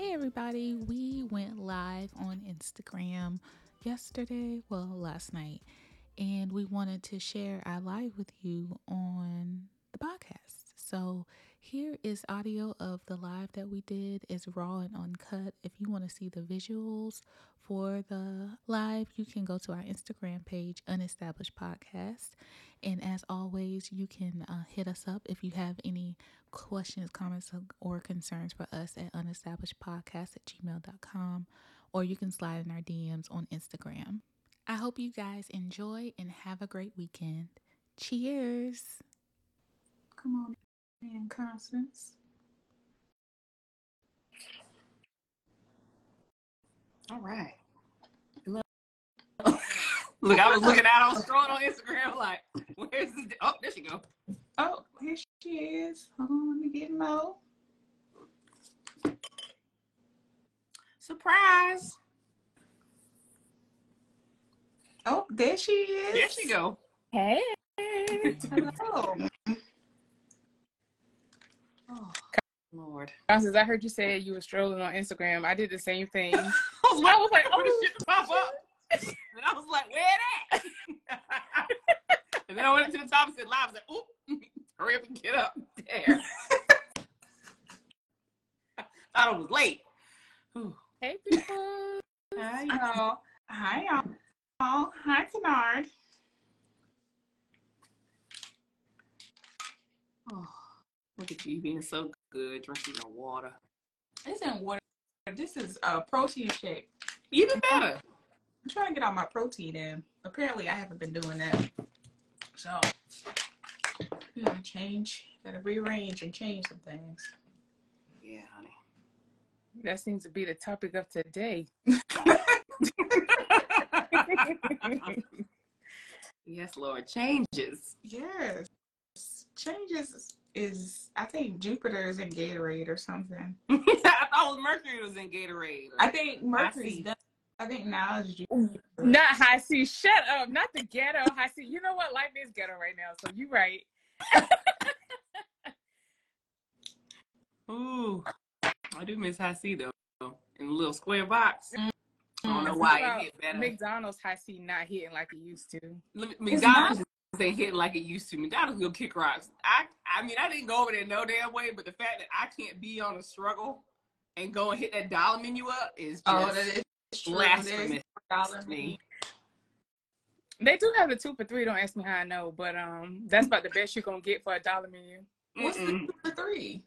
Hey everybody, we went live on Instagram yesterday, well, last night, and we wanted to share our live with you on the podcast. So, here is audio of the live that we did. It's raw and uncut. If you want to see the visuals for the live, you can go to our Instagram page, Unestablished Podcast. And as always, you can uh, hit us up if you have any questions, comments, or concerns for us at unestablished.podcast at gmail.com, or you can slide in our DMs on Instagram. I hope you guys enjoy and have a great weekend. Cheers. Come on in, Constance. All right. Look, I was looking out, I was scrolling on Instagram, like, where's this? Oh, there she go. Oh, here she is. Hold on, let me get Mo. Surprise! Oh, there she is. There she go. Hey! Hello. Oh, Lord. Constance, I heard you say you were strolling on Instagram. I did the same thing. I was, I was like, oh, this shit pop up. And I was like, where it at? and then I went up to the top and said live. I was like, oop, hurry up and get up there. Thought it was late. Whew. Hey, people. Hi, y'all. Hi, y'all. Oh, hi, Kennard. Oh, look at you being so good, drinking your water. This isn't water. This is a protein shake. Even better. I'm trying to get all my protein in. Apparently, I haven't been doing that. So, we gotta change, gotta rearrange and change some things. Yeah, honey. That seems to be the topic of today. yes, Lord. Changes. Yes. Changes is, I think Jupiter is in Gatorade or something. I thought it was Mercury was in Gatorade. I think Mercury. see. Done. I think now it's Jupiter. Not Hi-C. Shut up. Not the ghetto Hi-C. You know what? Life is ghetto right now. So you right. Ooh, I do miss Hi-C though. In a little square box. I don't know mm-hmm. why it hit better. McDonald's Hi-C not hitting like it used to. Look, McDonald's ain't hitting like it used to. McDonald's will kick rocks. I, I mean, I didn't go over there no damn way, but the fact that I can't be on a struggle and go and hit that dollar menu up is just Oh, that is true. Blasphemous There's dollar to me. They do have a two for three. Don't ask me how I know, but um, that's about the best you're gonna get for a dollar menu. What's the Mm-mm. two for three?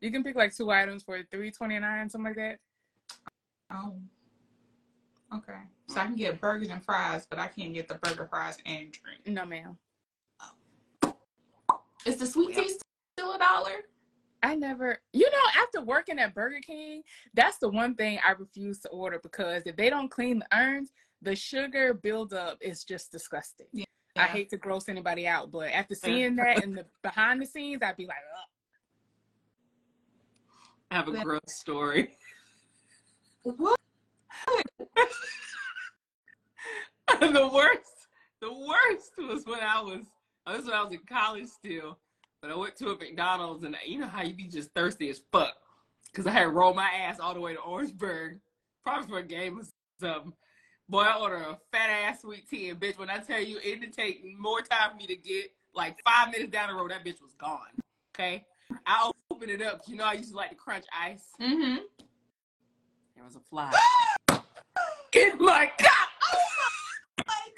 You can pick like two items for three twenty nine, something like that. Oh. Okay. So I can get burgers and fries, but I can't get the burger, fries, and drink. No, ma'am. Is the sweet tea still a dollar? I never, you know, after working at Burger King, that's the one thing I refuse to order because if they don't clean the urns, the sugar buildup is just disgusting. I hate to gross anybody out, but after mm. seeing that in the behind the scenes, I'd be like, Ugh. I have a gross story. What? the worst, the worst was when I was, this was when I was in college still, but I went to a McDonald's and you know how you be just thirsty as fuck. Cause I had rolled my ass all the way to Orangeburg, probably for a game or something. Boy, I ordered a fat ass sweet tea and bitch, when I tell you it didn't take more time for me to get like five minutes down the road, that bitch was gone. Okay. I opened it up. You know I used to like to crunch ice. Mm-hmm. There was a fly. in my cup. my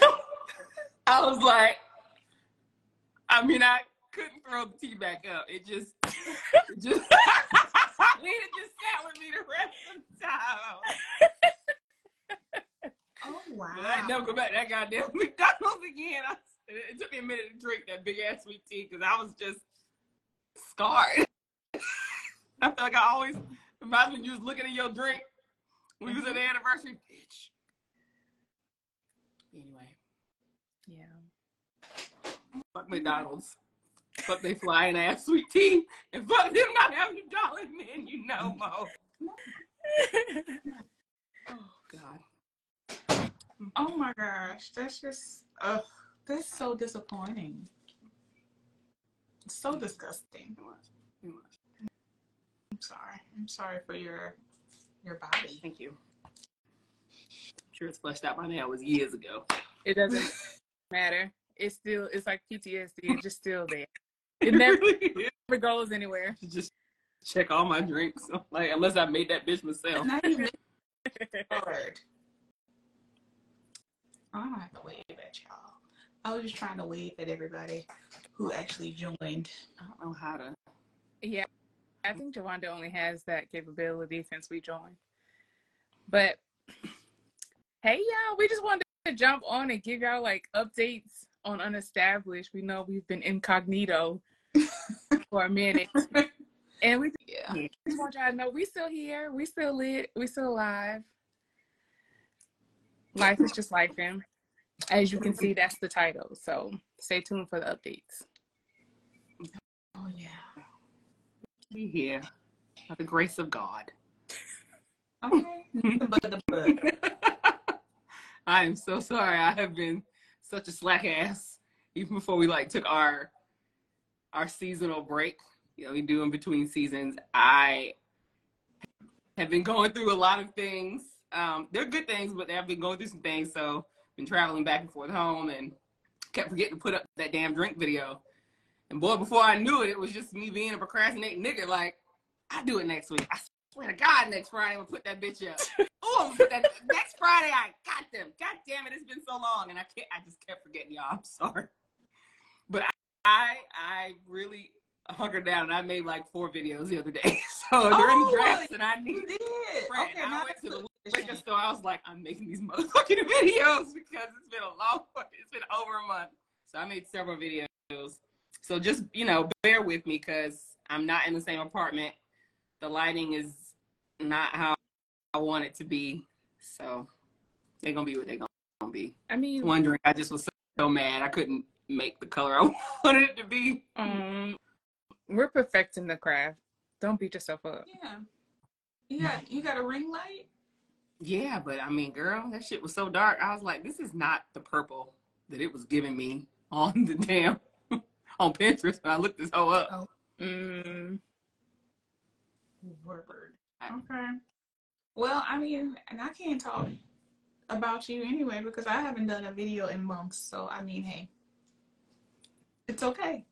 gosh. I was like, I mean, I couldn't throw the tea back up. It just, it just, Lena just sat with me the rest of the time. Oh wow. But I never go back to that goddamn McDonald's again. I, it took me a minute to drink that big ass sweet tea because I was just scarred. I feel like I always imagine you was looking at your drink when we was at the mm-hmm. anniversary. Bitch. Anyway, Yeah. fuck McDonald's. Fuck they fly flying ass sweet tea. And fuck them not having a dollar menu no more. Oh God. Oh my gosh, that's just ugh, that's so disappointing. So disgusting. It was. It was. I'm sorry. I'm sorry for your your body. Thank you. I'm sure it's fleshed out by now. It was years ago. It doesn't matter. It's still it's like PTSD. It's just still there. It never never goes anywhere. just check all my drinks. Like unless I made that bitch myself. Not even hard. I don't have to wave at y'all. I was just trying to wave at everybody who actually joined. I don't know how to. Yeah, I think Jawanda only has that capability since we joined. But hey, y'all, we just wanted to jump on and give y'all like updates on Unestablished. We know we've been incognito for a minute, and we Yeah. just want y'all to know we still here, we still lit, we still alive. Life is just life, and as you can see, that's the title. So stay tuned for the updates. Oh yeah. Be here by the grace of God. Okay. but the but I am so sorry. I have been such a slack ass even before we like took our our seasonal break. You know, we do in between seasons. I have been going through a lot of things. Um, they're good things, but I've been going through some things. So been traveling back and forth home and kept forgetting to put up that damn drink video. And boy, before I knew it, it was just me being a procrastinating nigga. Like, I do it next week. I swear to God, next Friday I'm gonna put that bitch up. Oh, I'm gonna put that next Friday. I got them. God damn it, it's been so long, and I can't. I just kept forgetting y'all. I'm sorry, but I I, I really hunkered down and I made like four videos the other day. So during Oh, drafts, and I you need did. Okay, I went to the liquor store. I was like, I'm making these motherfucking videos because it's been a long, it's been over a month. So I made several videos. So just you know, bear with me because I'm not in the same apartment. The lighting is not how I want it to be. So they're gonna be what they're gonna be. I mean, Wondering, I just was so, so mad I couldn't make the color I wanted it to be. um, we're perfecting the craft. Don't beat yourself up. Yeah. You got you got a ring light? Yeah, but I mean, girl, that shit was so dark. I was like, this is not the purple that it was giving me on the damn on Pinterest when I looked this whole up. Mm, Word. Okay. Well, I mean, and I can't talk about you anyway because I haven't done a video in months. So I mean, hey, it's okay.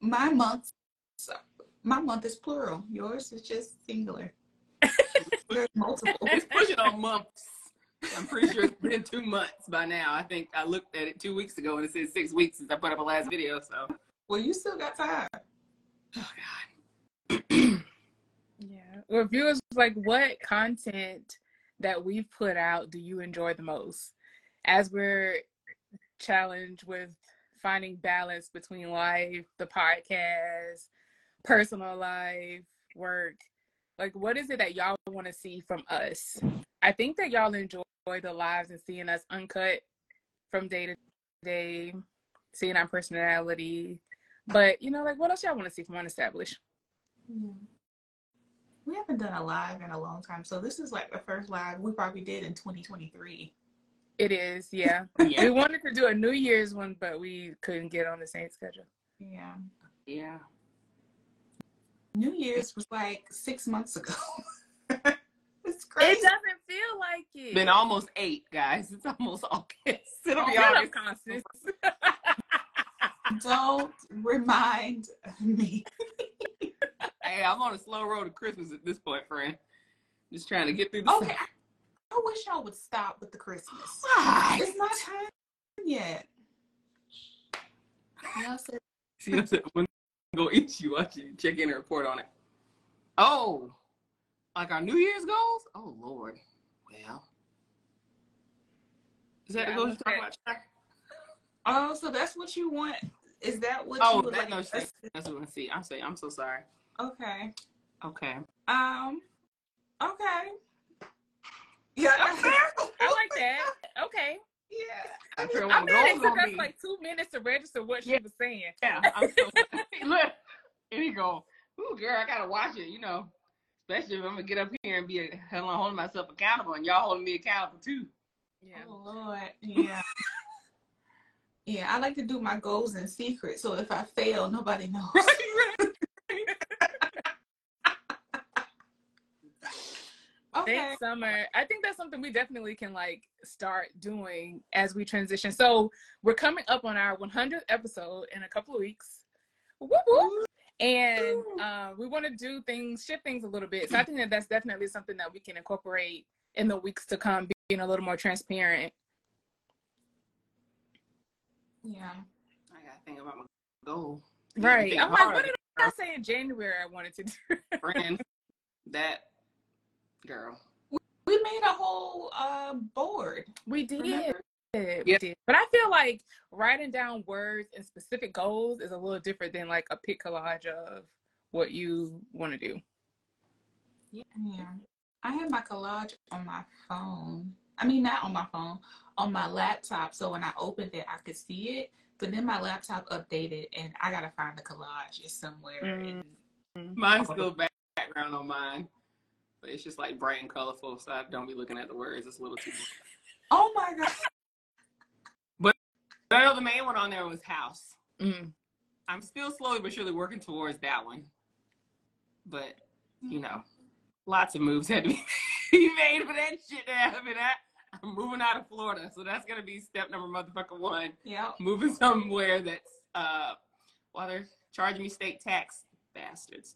My month, my month is plural. Yours is just singular. There's multiple. It's pushing on months. I'm pretty sure it's been two months by now. I think I looked at it two weeks ago and it said six weeks since I put up a last video. So, Well, you still got time. oh god. yeah. Well, viewers, like, what content that we've put out do you enjoy the most? As we're challenged with finding balance between life, the podcast, personal life, work. Like, what is it that y'all want to see from us? I think that y'all enjoy the lives and seeing us uncut from day to day, seeing our personality. But you know, like, what else y'all want to see from Unestablished? Yeah. We haven't done a live in a long time, so this is like the first live we probably did in 2023. It is, yeah. Yeah. We wanted to do a New Year's one, but we couldn't get on the same schedule. Yeah. Yeah. New Year's was like six months ago. it's crazy. It doesn't feel like it. Been almost eight, guys. It's almost August. It'll be August. Constance. Don't remind me. Hey, I'm on a slow road to Christmas at this point, friend. Just trying to get through the Okay. I wish y'all would stop with the Christmas. Why? It's not time yet. Y'all said See, I said, when I go eat you, I should check in and report on it. Oh, like our New Year's goals? Oh, Lord. Well, is that the Yeah, goals you're talking about? Oh, so that's what you want? Is that what Oh, you would that like no, us That's what I see. I'm saying, I'm so sorry. Okay. Okay. Um. Okay. Yeah. I like that. Okay. Yeah. I feel I'm what mad it goals took us be. like two minutes to register what Yeah. she was saying. Yeah. I'm so, look, here you go. Ooh, girl, I gotta watch it. You know, especially if I'm gonna get up here and be a, hell, I'm holding myself accountable, and y'all holding me accountable too. Yeah. Oh Lord. Yeah. yeah. I like to do my goals in secret, so if I fail, nobody knows. Okay. Thanks, Summer. I think that's something we definitely can like start doing as we transition. So we're coming up on our 100th episode in a couple of weeks. Whoop, whoop. And uh, we want to do things, shift things a little bit. So I think that that's definitely something that we can incorporate in the weeks to come, being a little more transparent. Yeah. I gotta think about my goal. Right. I'm like, what did I say in January I wanted to do? friend. That girl. We made a whole uh board. We did. Remember? We Yeah. did. But I feel like writing down words and specific goals is a little different than like a pick collage of what you want to do. Yeah. Yeah. I have my collage on my phone. I mean, not on my phone, on my laptop. So when I opened it, I could see it. But then my laptop updated, and I gotta find the collage. It's somewhere. Mm. in- Mine's still back- background on mine, but it's just like bright and colorful, so I don't be looking at the words. It's a little too. Oh my god! But I know the main one on there was house. Mm. I'm still slowly but surely working towards that one. But you know, lots of moves had to be made for that shit to happen. I, I'm moving out of Florida, so that's gonna be step number motherfucker one. Yeah. Moving somewhere that's uh, well, they're charging me state tax, bastards.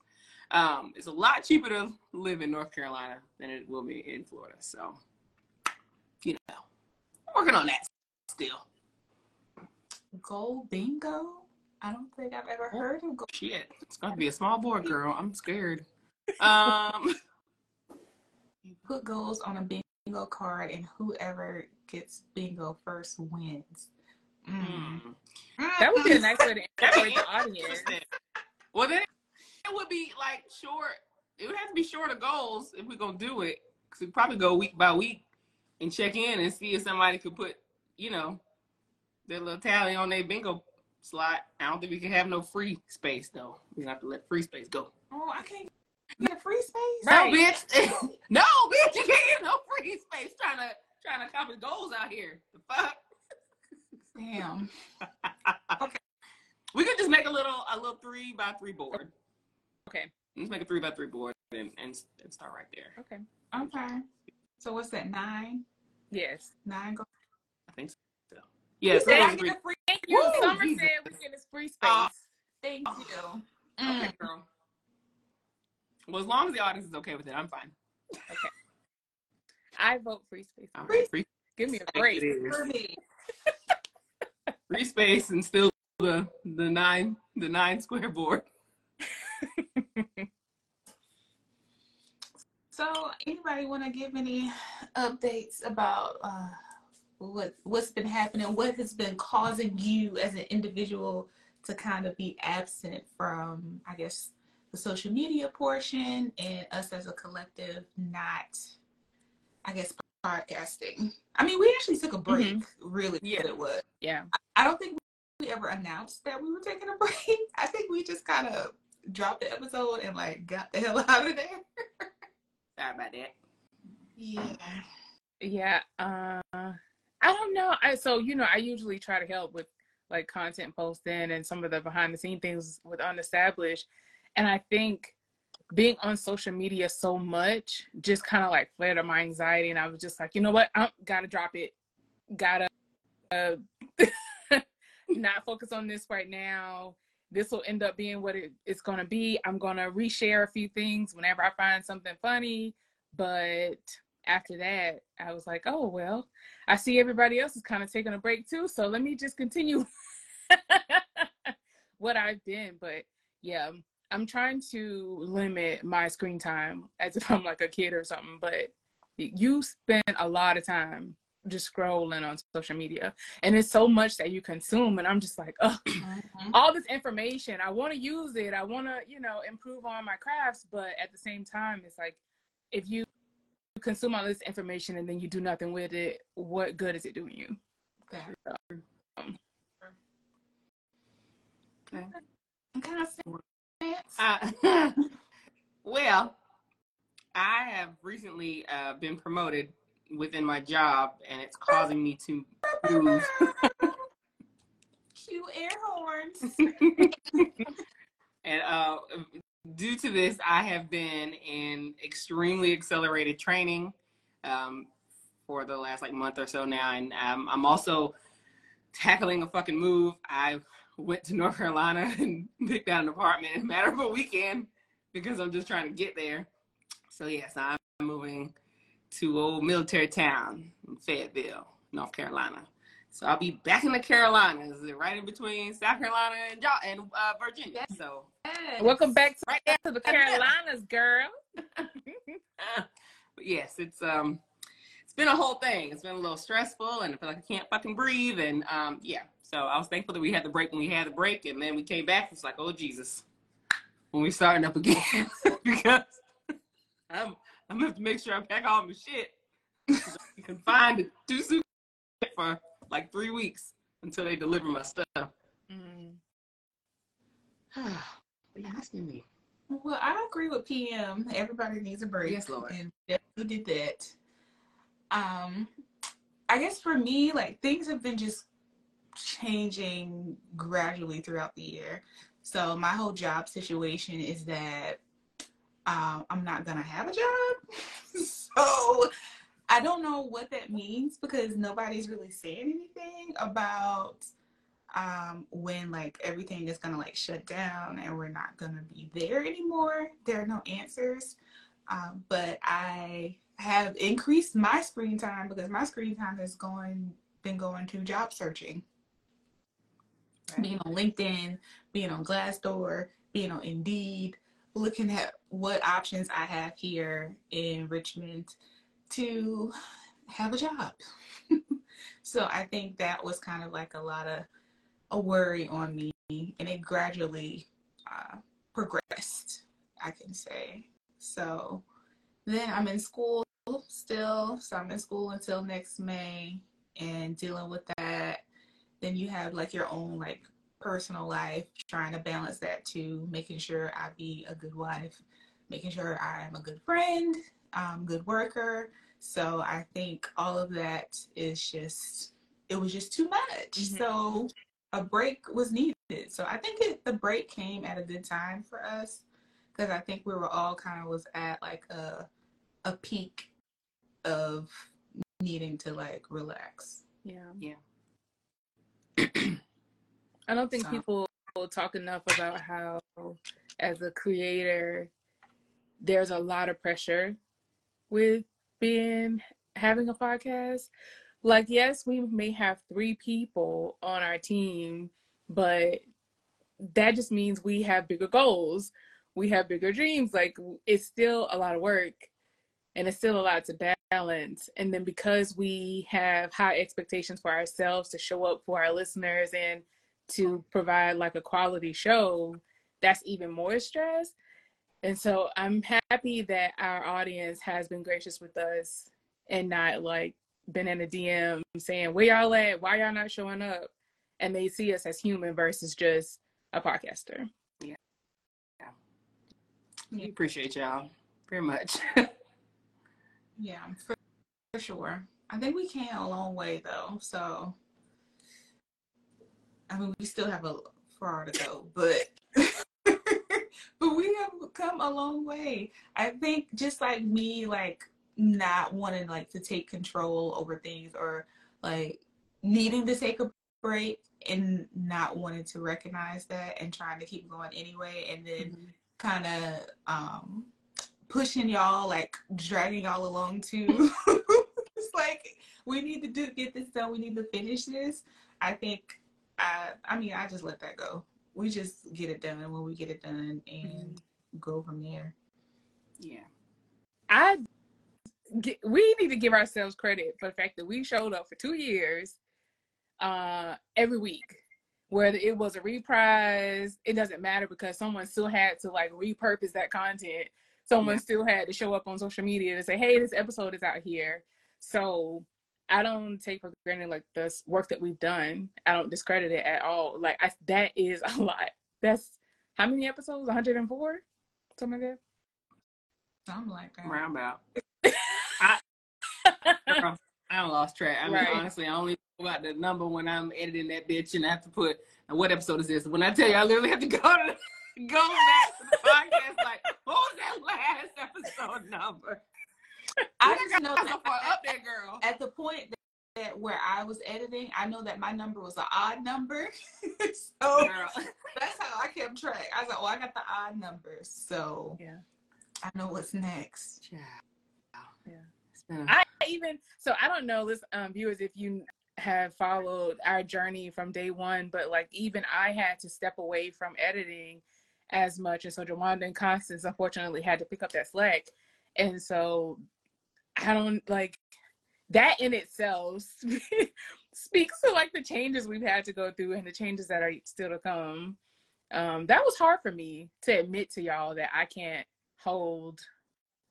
Um, it's a lot cheaper to live in North Carolina than it will be in Florida. So, you know, I'm working on that still. Gold bingo. I don't think I've ever heard of go. Shit, it's gonna be a small board, girl. I'm scared. Um, you Put goals on a bingo card, and whoever gets bingo first wins. Mm. hmm. That would be a nice way to That'd incorporate the audience. Well, then it would be like short. It would have to be shorter goals if we're gonna do it. Cause we probably go week by week and check in and see if somebody could put, you know, their little tally on their bingo slot. I don't think we can have no free space though. We have to let free space go. Oh, I can't get free space. Right. No, bitch. no, bitch. You can't get no free space trying to trying to accomplish goals out here. The fuck. Damn. Okay. We could just make a little a little three by three board. Okay. Let's make a three by three board and, and, and start right there. Okay. Okay. So what's that? Nine. Yes. Nine goals. I think so. Yes, Did that I was get three. a free? Thank you. Woo, Summer Jesus. said we get this free space. Oh. Thank Oh. you. Okay, Mm. girl. Well, as long as the audience is okay with it, I'm fine. Okay. I vote free space. I'm Free- free, Give me a space break. For me. Free space and still the the nine the nine square board. So, anybody want to give any updates about uh, what what's been happening? What has been causing you as an individual to kind of be absent from, I guess, the social media portion, and us as a collective not, I guess, podcasting. I mean, we actually took a break. Really, Yeah. it was. Yeah. I don't think we ever announced that we were taking a break. I think we just kind of dropped the episode and like got the hell out of there. About that. Yeah. Yeah. Uh, I don't know. I so you know I usually try to help with like content posting and some of the behind the scene things with unestablished, and I think being on social media so much just kind of like flared up my anxiety, and I was just like, you know what, I gotta drop it, gotta uh, not focus on this right now. This will end up being what it, it's gonna be. I'm gonna reshare a few things whenever I find something funny, but after that, I was like, oh, well, I see everybody else is kind of taking a break too. So let me just continue what I've been. But yeah, I'm trying to limit my screen time as if I'm like a kid or something. But you spend a lot of time just scrolling on social media. And it's so much that you consume. And I'm just like, oh, Mhm. all this information. I want to use it. I want to, you know, improve on my crafts. But at the same time, it's like, if you consume all this information and then you do nothing with it, what good is it doing you? Okay. Um, Okay, Uh, well, I have recently uh, been promoted within my job, and it's causing me to move. Cue air horns. and uh, due to this, I have been in extremely accelerated training um, for the last like month or so now, and um, I'm also tackling a fucking move. I went to North Carolina and picked out an apartment in a matter of a weekend because I'm just trying to get there. So yes, I'm moving to old military town in Fayetteville, North Carolina. So I'll be back in the Carolinas, right in between South Carolina and Jo- and uh, Virginia. So Yes. welcome back to, right to the Carolinas, girl. but yes, it's um, it's been a whole thing. It's been a little stressful, and I feel like I can't fucking breathe. And um, yeah, so I was thankful that we had the break when we had the break, and then we came back. It's like, oh Jesus, when we starting up again because I'm I'm gonna have to make sure I pack all my shit. Confined to two suitcases for like three weeks until they deliver my stuff. Mm. but you asking me. Well, I agree with PM. Everybody needs a break. Yes, Lord. And definitely did that. Um, I guess for me, like things have been just changing gradually throughout the year. So my whole job situation is that um, I'm not gonna have a job. so I don't know what that means because nobody's really saying anything about um, when like everything is gonna like shut down and we're not gonna be there anymore. There are no answers. Um, but I have increased my screen time because my screen time has going been going to job searching. Being on LinkedIn, being on Glassdoor, being on Indeed, looking at what options I have here in Richmond to have a job. so I think that was kind of like a lot of a worry on me, and it gradually uh, progressed, I can say. So then I'm in school still, so I'm in school until next May and dealing with that. Then you have like your own like personal life, trying to balance that too, making sure I be a good wife, making sure I am a good friend, um, good worker. So I think all of that is just it was just too much. Mhm. So a break was needed. So I think it, the break came at a good time for us because I think we were all kind of was at like a a peak of needing to like relax. Yeah. Yeah. I don't think So- people talk enough about how, as a creator, there's a lot of pressure with being having a podcast. Like, yes, we may have three people on our team, but that just means we have bigger goals. We have bigger dreams. Like, it's still a lot of work and it's still a lot to balance. And then because we have high expectations for ourselves to show up for our listeners and to provide like a quality show, that's even more stress. And so I'm happy that our audience has been gracious with us and not like been in a DM saying, Where y'all at? Why y'all not showing up? And they see us as human versus just a podcaster. Yeah. Yeah. We appreciate y'all very much. Yeah, for, for sure. I think we came a long way though. So I mean, we still have a far to go, but but we have come a long way. I think just like me, like not wanting like to take control over things or like needing to take a break and not wanting to recognize that and trying to keep going anyway, and then kind of um pushing y'all like dragging y'all along too it's like we need to do get this done we need to finish this i think i i mean i just let that go we just get it done when we get it done and go from there yeah. I get, we need to give ourselves credit for the fact that we showed up for two years, uh, every week. Whether it was a reprise, it doesn't matter because someone still had to like repurpose that content. Someone Yeah. still had to show up on social media to say, "Hey, this episode is out here." So I don't take for granted like the work that we've done. I don't discredit it at all. Like I, that is a lot. That's how many episodes? 104, something like that. Something like that. Round about. that. Girl, I don't lost track. I mean, Right. honestly, I only know about the number when I'm editing that bitch and I have to put what episode is this? When I tell you, I literally have to go to go back to the podcast. Like, what was that last episode number? I just know got that so far up there, girl. at the point that, that where I was editing, I know that my number was an odd number. so Girl. that's how I kept track. I was like, oh, I got the odd numbers. So Yeah. I know what's next. Yeah. Yeah. It's been a- I even so I don't know, listen, um, viewers, if you have followed our journey from day one, but like even I had to step away from editing as much, and so Jawanda and Constance unfortunately had to pick up that slack, and so I don't like that in itself speaks to like the changes we've had to go through and the changes that are still to come. Um, that was hard for me to admit to y'all that I can't hold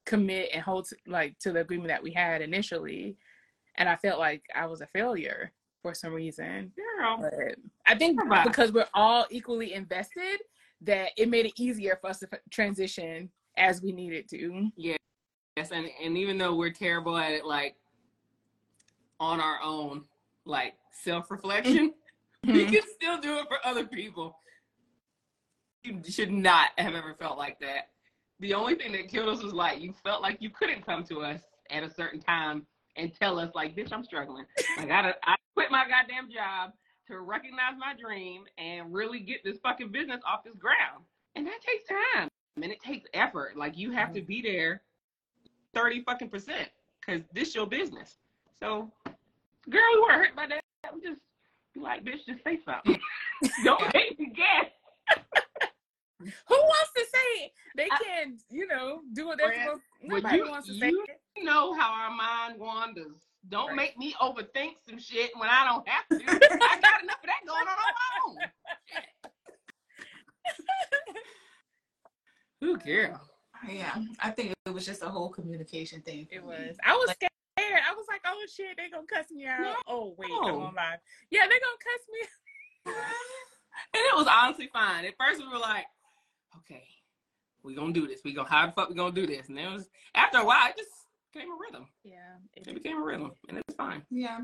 commit and hold to, like to the agreement that we had initially and i felt like i was a failure for some reason girl. but i think because we're all equally invested that it made it easier for us to f- transition as we needed to Yes, and and even though we're terrible at it, like on our own, like self reflection, we Mhm. can still do it for other people. You should not have ever felt like that. The only thing that killed us was like you felt like you couldn't come to us at a certain time and tell us like, "Bitch, I'm struggling. I gotta, I quit my goddamn job to recognize my dream and really get this fucking business off this ground." And that takes time and it takes effort. Like you have to be there thirty fucking percent because this your business. So, girl, we weren't hurt by that. We just be like, bitch, just say something. Don't make me guess. who wants to say it they can you know do what they're supposed well, nobody you- wants to say you- it You know how our mind wanders. Don't Right. make me overthink some shit when I don't have to. I got enough of that going on on my own. Who girl? Yeah, I think it was just a whole communication thing. It me. was. I was scared. I was like, oh shit, they gonna cuss me out. No. Oh wait, I'm No. on live. Yeah, they gonna cuss me. And it was honestly fine. At first, we were like, okay, we gonna do this. We gonna how the fuck we gonna do this? And then it was after a while, it just became a rhythm. Yeah, It became a rhythm, and it's fine. Yeah.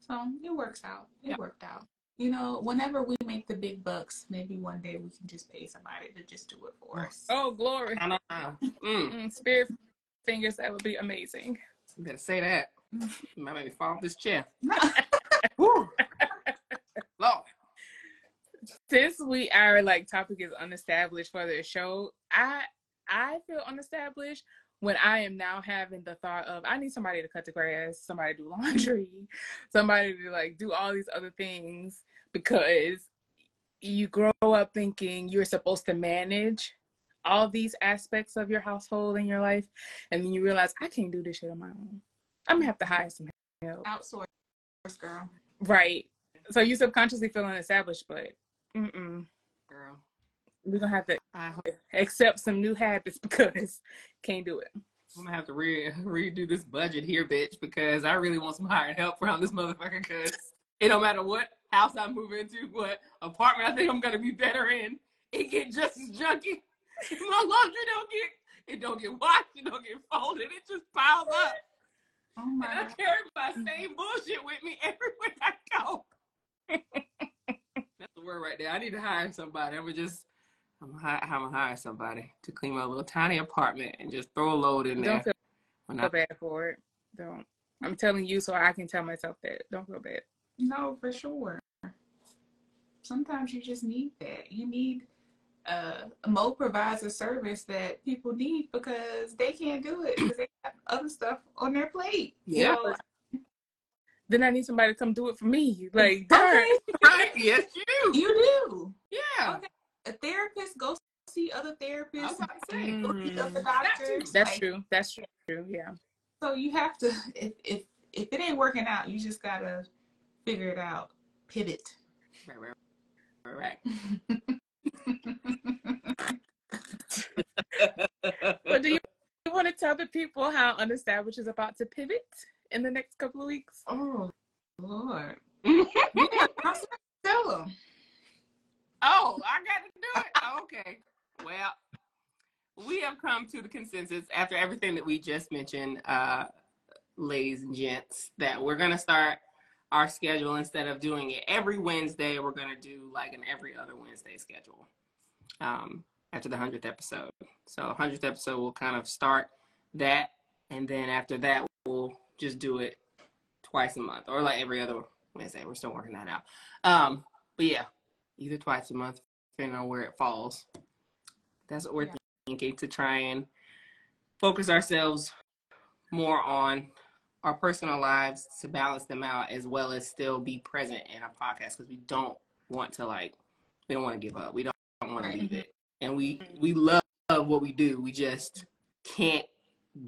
So it works out. It Yeah. worked out. You know, whenever we make the big bucks, maybe one day we can just pay somebody to just do it for us. Oh glory. I don't know. Mm, Mm, spirit fingers, that would be amazing. you better say that. You might make me fall off this chair. Whew. Lord. Since we our like topic is unestablished for the show, I I feel unestablished when I am now having the thought of I need somebody to cut the grass, somebody to do laundry, somebody to like do all these other things because you grow up thinking you're supposed to manage all these aspects of your household and your life, and then you realize I can't do this shit on my own. I'm gonna have to hire some help. Outsource, girl. Right. So you subconsciously feeling established, but mm-mm. Girl. we're gonna have to I hope accept some new habits because can't do it. I'm gonna have to re- redo this budget here, bitch, because I really want some hired help around this motherfucker. Because it don't matter what house I move into, what apartment I think I'm gonna be better in, it get just as junky. My laundry don't get it don't get washed, it don't get folded, it just piles up. Oh And my I carry my same bullshit with me everywhere I go. That's the word right there. I need to hire somebody. I'm gonna just I'm gonna hire, I'm gonna hire somebody to clean my little tiny apartment and just throw a load in there. Don't feel When I bad for it. Don't. I'm telling you so I can tell myself that. Don't feel bad. No, for sure. Sometimes you just need that. You need uh Mo provides a service that people need because they can't do it because they have other stuff on their plate. You Yeah. know, Then I need somebody to come do it for me. Like, darn. Okay. Right? Yes, you do. You do. Yeah. Okay. A therapist, go see other therapists. therapist, I was about say, look up the Mm. doctors. That's like, true. That's true. Yeah. So you have to if if if it ain't working out, you just gotta figure it out. Pivot. Right, right, right, But do you, you want to tell the people how Unestablished is about to pivot in the next couple of weeks? oh Lord. right. Yeah, I'm tell them. Oh, I got to do it. Okay. Well, we have come to the consensus after everything that we just mentioned, uh, ladies and gents, that we're going to start our schedule instead of doing it every Wednesday. We're going to do like an every other Wednesday schedule um, after the 100th episode. So, 100th episode, we'll kind of start that. And then after that, we'll just do it twice a month or like every other Wednesday. We're still working that out. Um, but yeah, either twice a month, depending on where it falls. That's what we're Yeah. thinking to try and focus ourselves more on our personal lives to balance them out as well as still be present in our podcast because we don't want to like we don't want to give up. We don't, want to leave it. And we mm-hmm. we love what we do. We just can't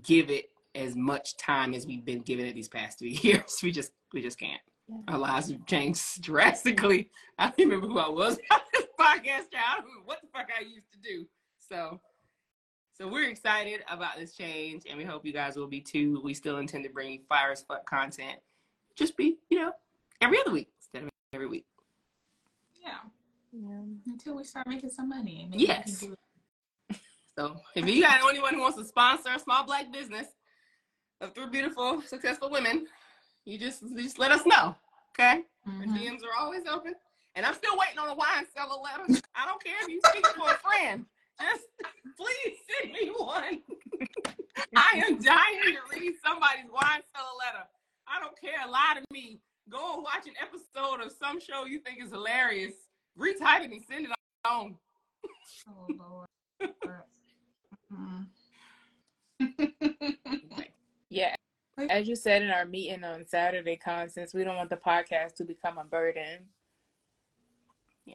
give it as much time as we've been giving it these past three years. We just we just can't. Yeah. Our lives have changed drastically. I don't remember who I was on this podcast. child. I don't remember what the fuck I used to do. So so we're excited about this change and we hope you guys will be too. We still intend to bring you fire as fuck content. Just be, you know, every other week instead of every week. Yeah. Yeah. Until we start making some money. and maybe Yes. do it. So if you got anyone who wants to sponsor a small black business of three beautiful, successful women, you just just let us know. Okay? Mhm. DMs are always open. And I'm still waiting on a wine cellar letter. I don't care if you speak for a friend. Just please send me one. I am dying to read somebody's wine cellar letter. I don't care. A lie to me. Go and watch an episode of some show you think is hilarious. Retype it and send it on. Oh Lord. Mhm. Yeah. As you said in our meeting on Saturday, Constance, we don't want the podcast to become a burden. Yeah.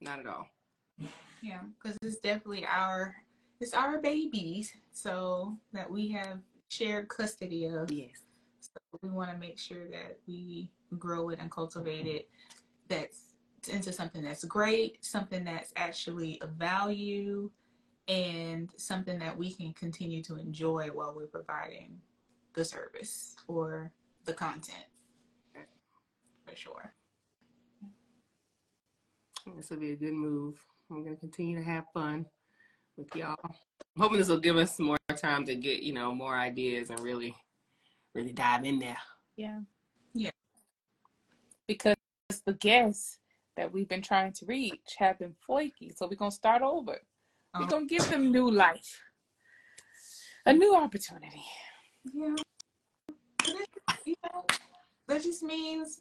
Not at all. Yeah, because it's definitely our it's our babies, so that we have shared custody of. Yes. So we want to make sure that we grow it and cultivate it that's into something that's great, something that's actually of value, and something that we can continue to enjoy while we're providing the service or the content. For sure. This will be a good move. I'm gonna continue to have fun with y'all. I'm hoping this will give us more time to get, you know, more ideas and really, really dive in there. Yeah. Yeah. Because the guests that we've been trying to reach have been flaky. So we're going to start over. We're Um, going to give them new life, a new opportunity. Yeah. It, you know, that just means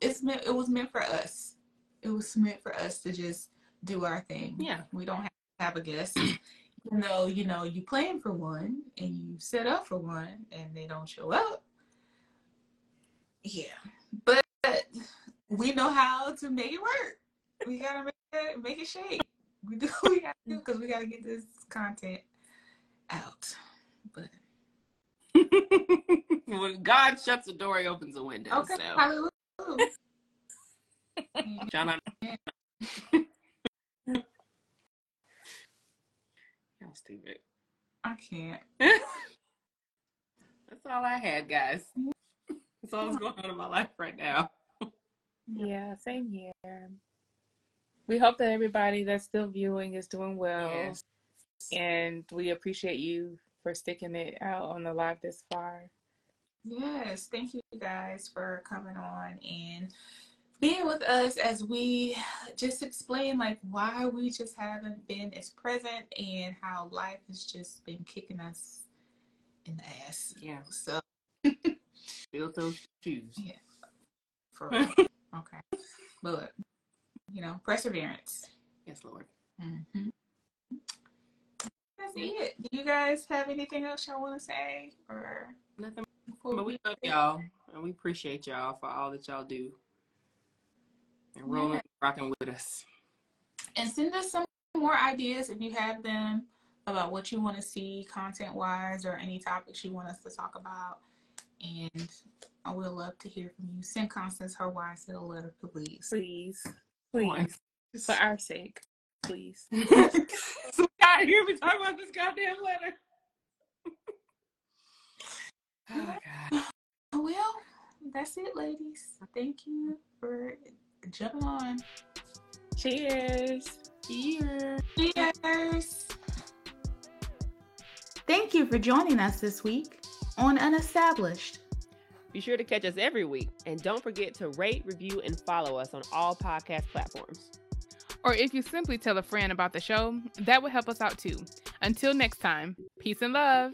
it's meant it was meant for us. It was meant for us to just do our thing. Yeah. We don't have to have a guest. Even though, you know, you plan for one and you set up for one and they don't show up. Yeah. But we know how to make it work. We gotta make it make it shake. We do we gotta do because we gotta get this content out. But when God shuts a door, he opens a window. Okay, So hallelujah. John, I'm... Y'all stupid. I can't. That's all I had, guys. That's all that's going on in my life right now. Yeah, same here. We hope that everybody that's still viewing is doing well. Yes. And we appreciate you for sticking it out on the live this far. Yes, thank you guys for coming on and being with us as we just explain like why we just haven't been as present and how life has just been kicking us in the ass. Yeah. So Build those shoes. Yeah. for okay, but you know, perseverance. Yes, Lord. hmm That's it. Do you guys have anything else y'all want to say or? Nothing before but we love y'all and we appreciate y'all for all that y'all do. And rolling, rocking with us. and send us some more ideas if you have them about what you want to see content wise or any topics you want us to talk about. And I would love to hear from you. Send Constance her wise little letter, please. Please. Please. For our sake. Please. so God, hear me talk about this goddamn letter. oh God. Well, that's it, ladies. Thank you for jumping on. Cheers. Cheers. Cheers. Thank you for joining us this week on Unestablished. Be sure to catch us every week and don't forget to rate, review, and follow us on all podcast platforms. Or if you simply tell a friend about the show, that would help us out too. Until next time, peace and love.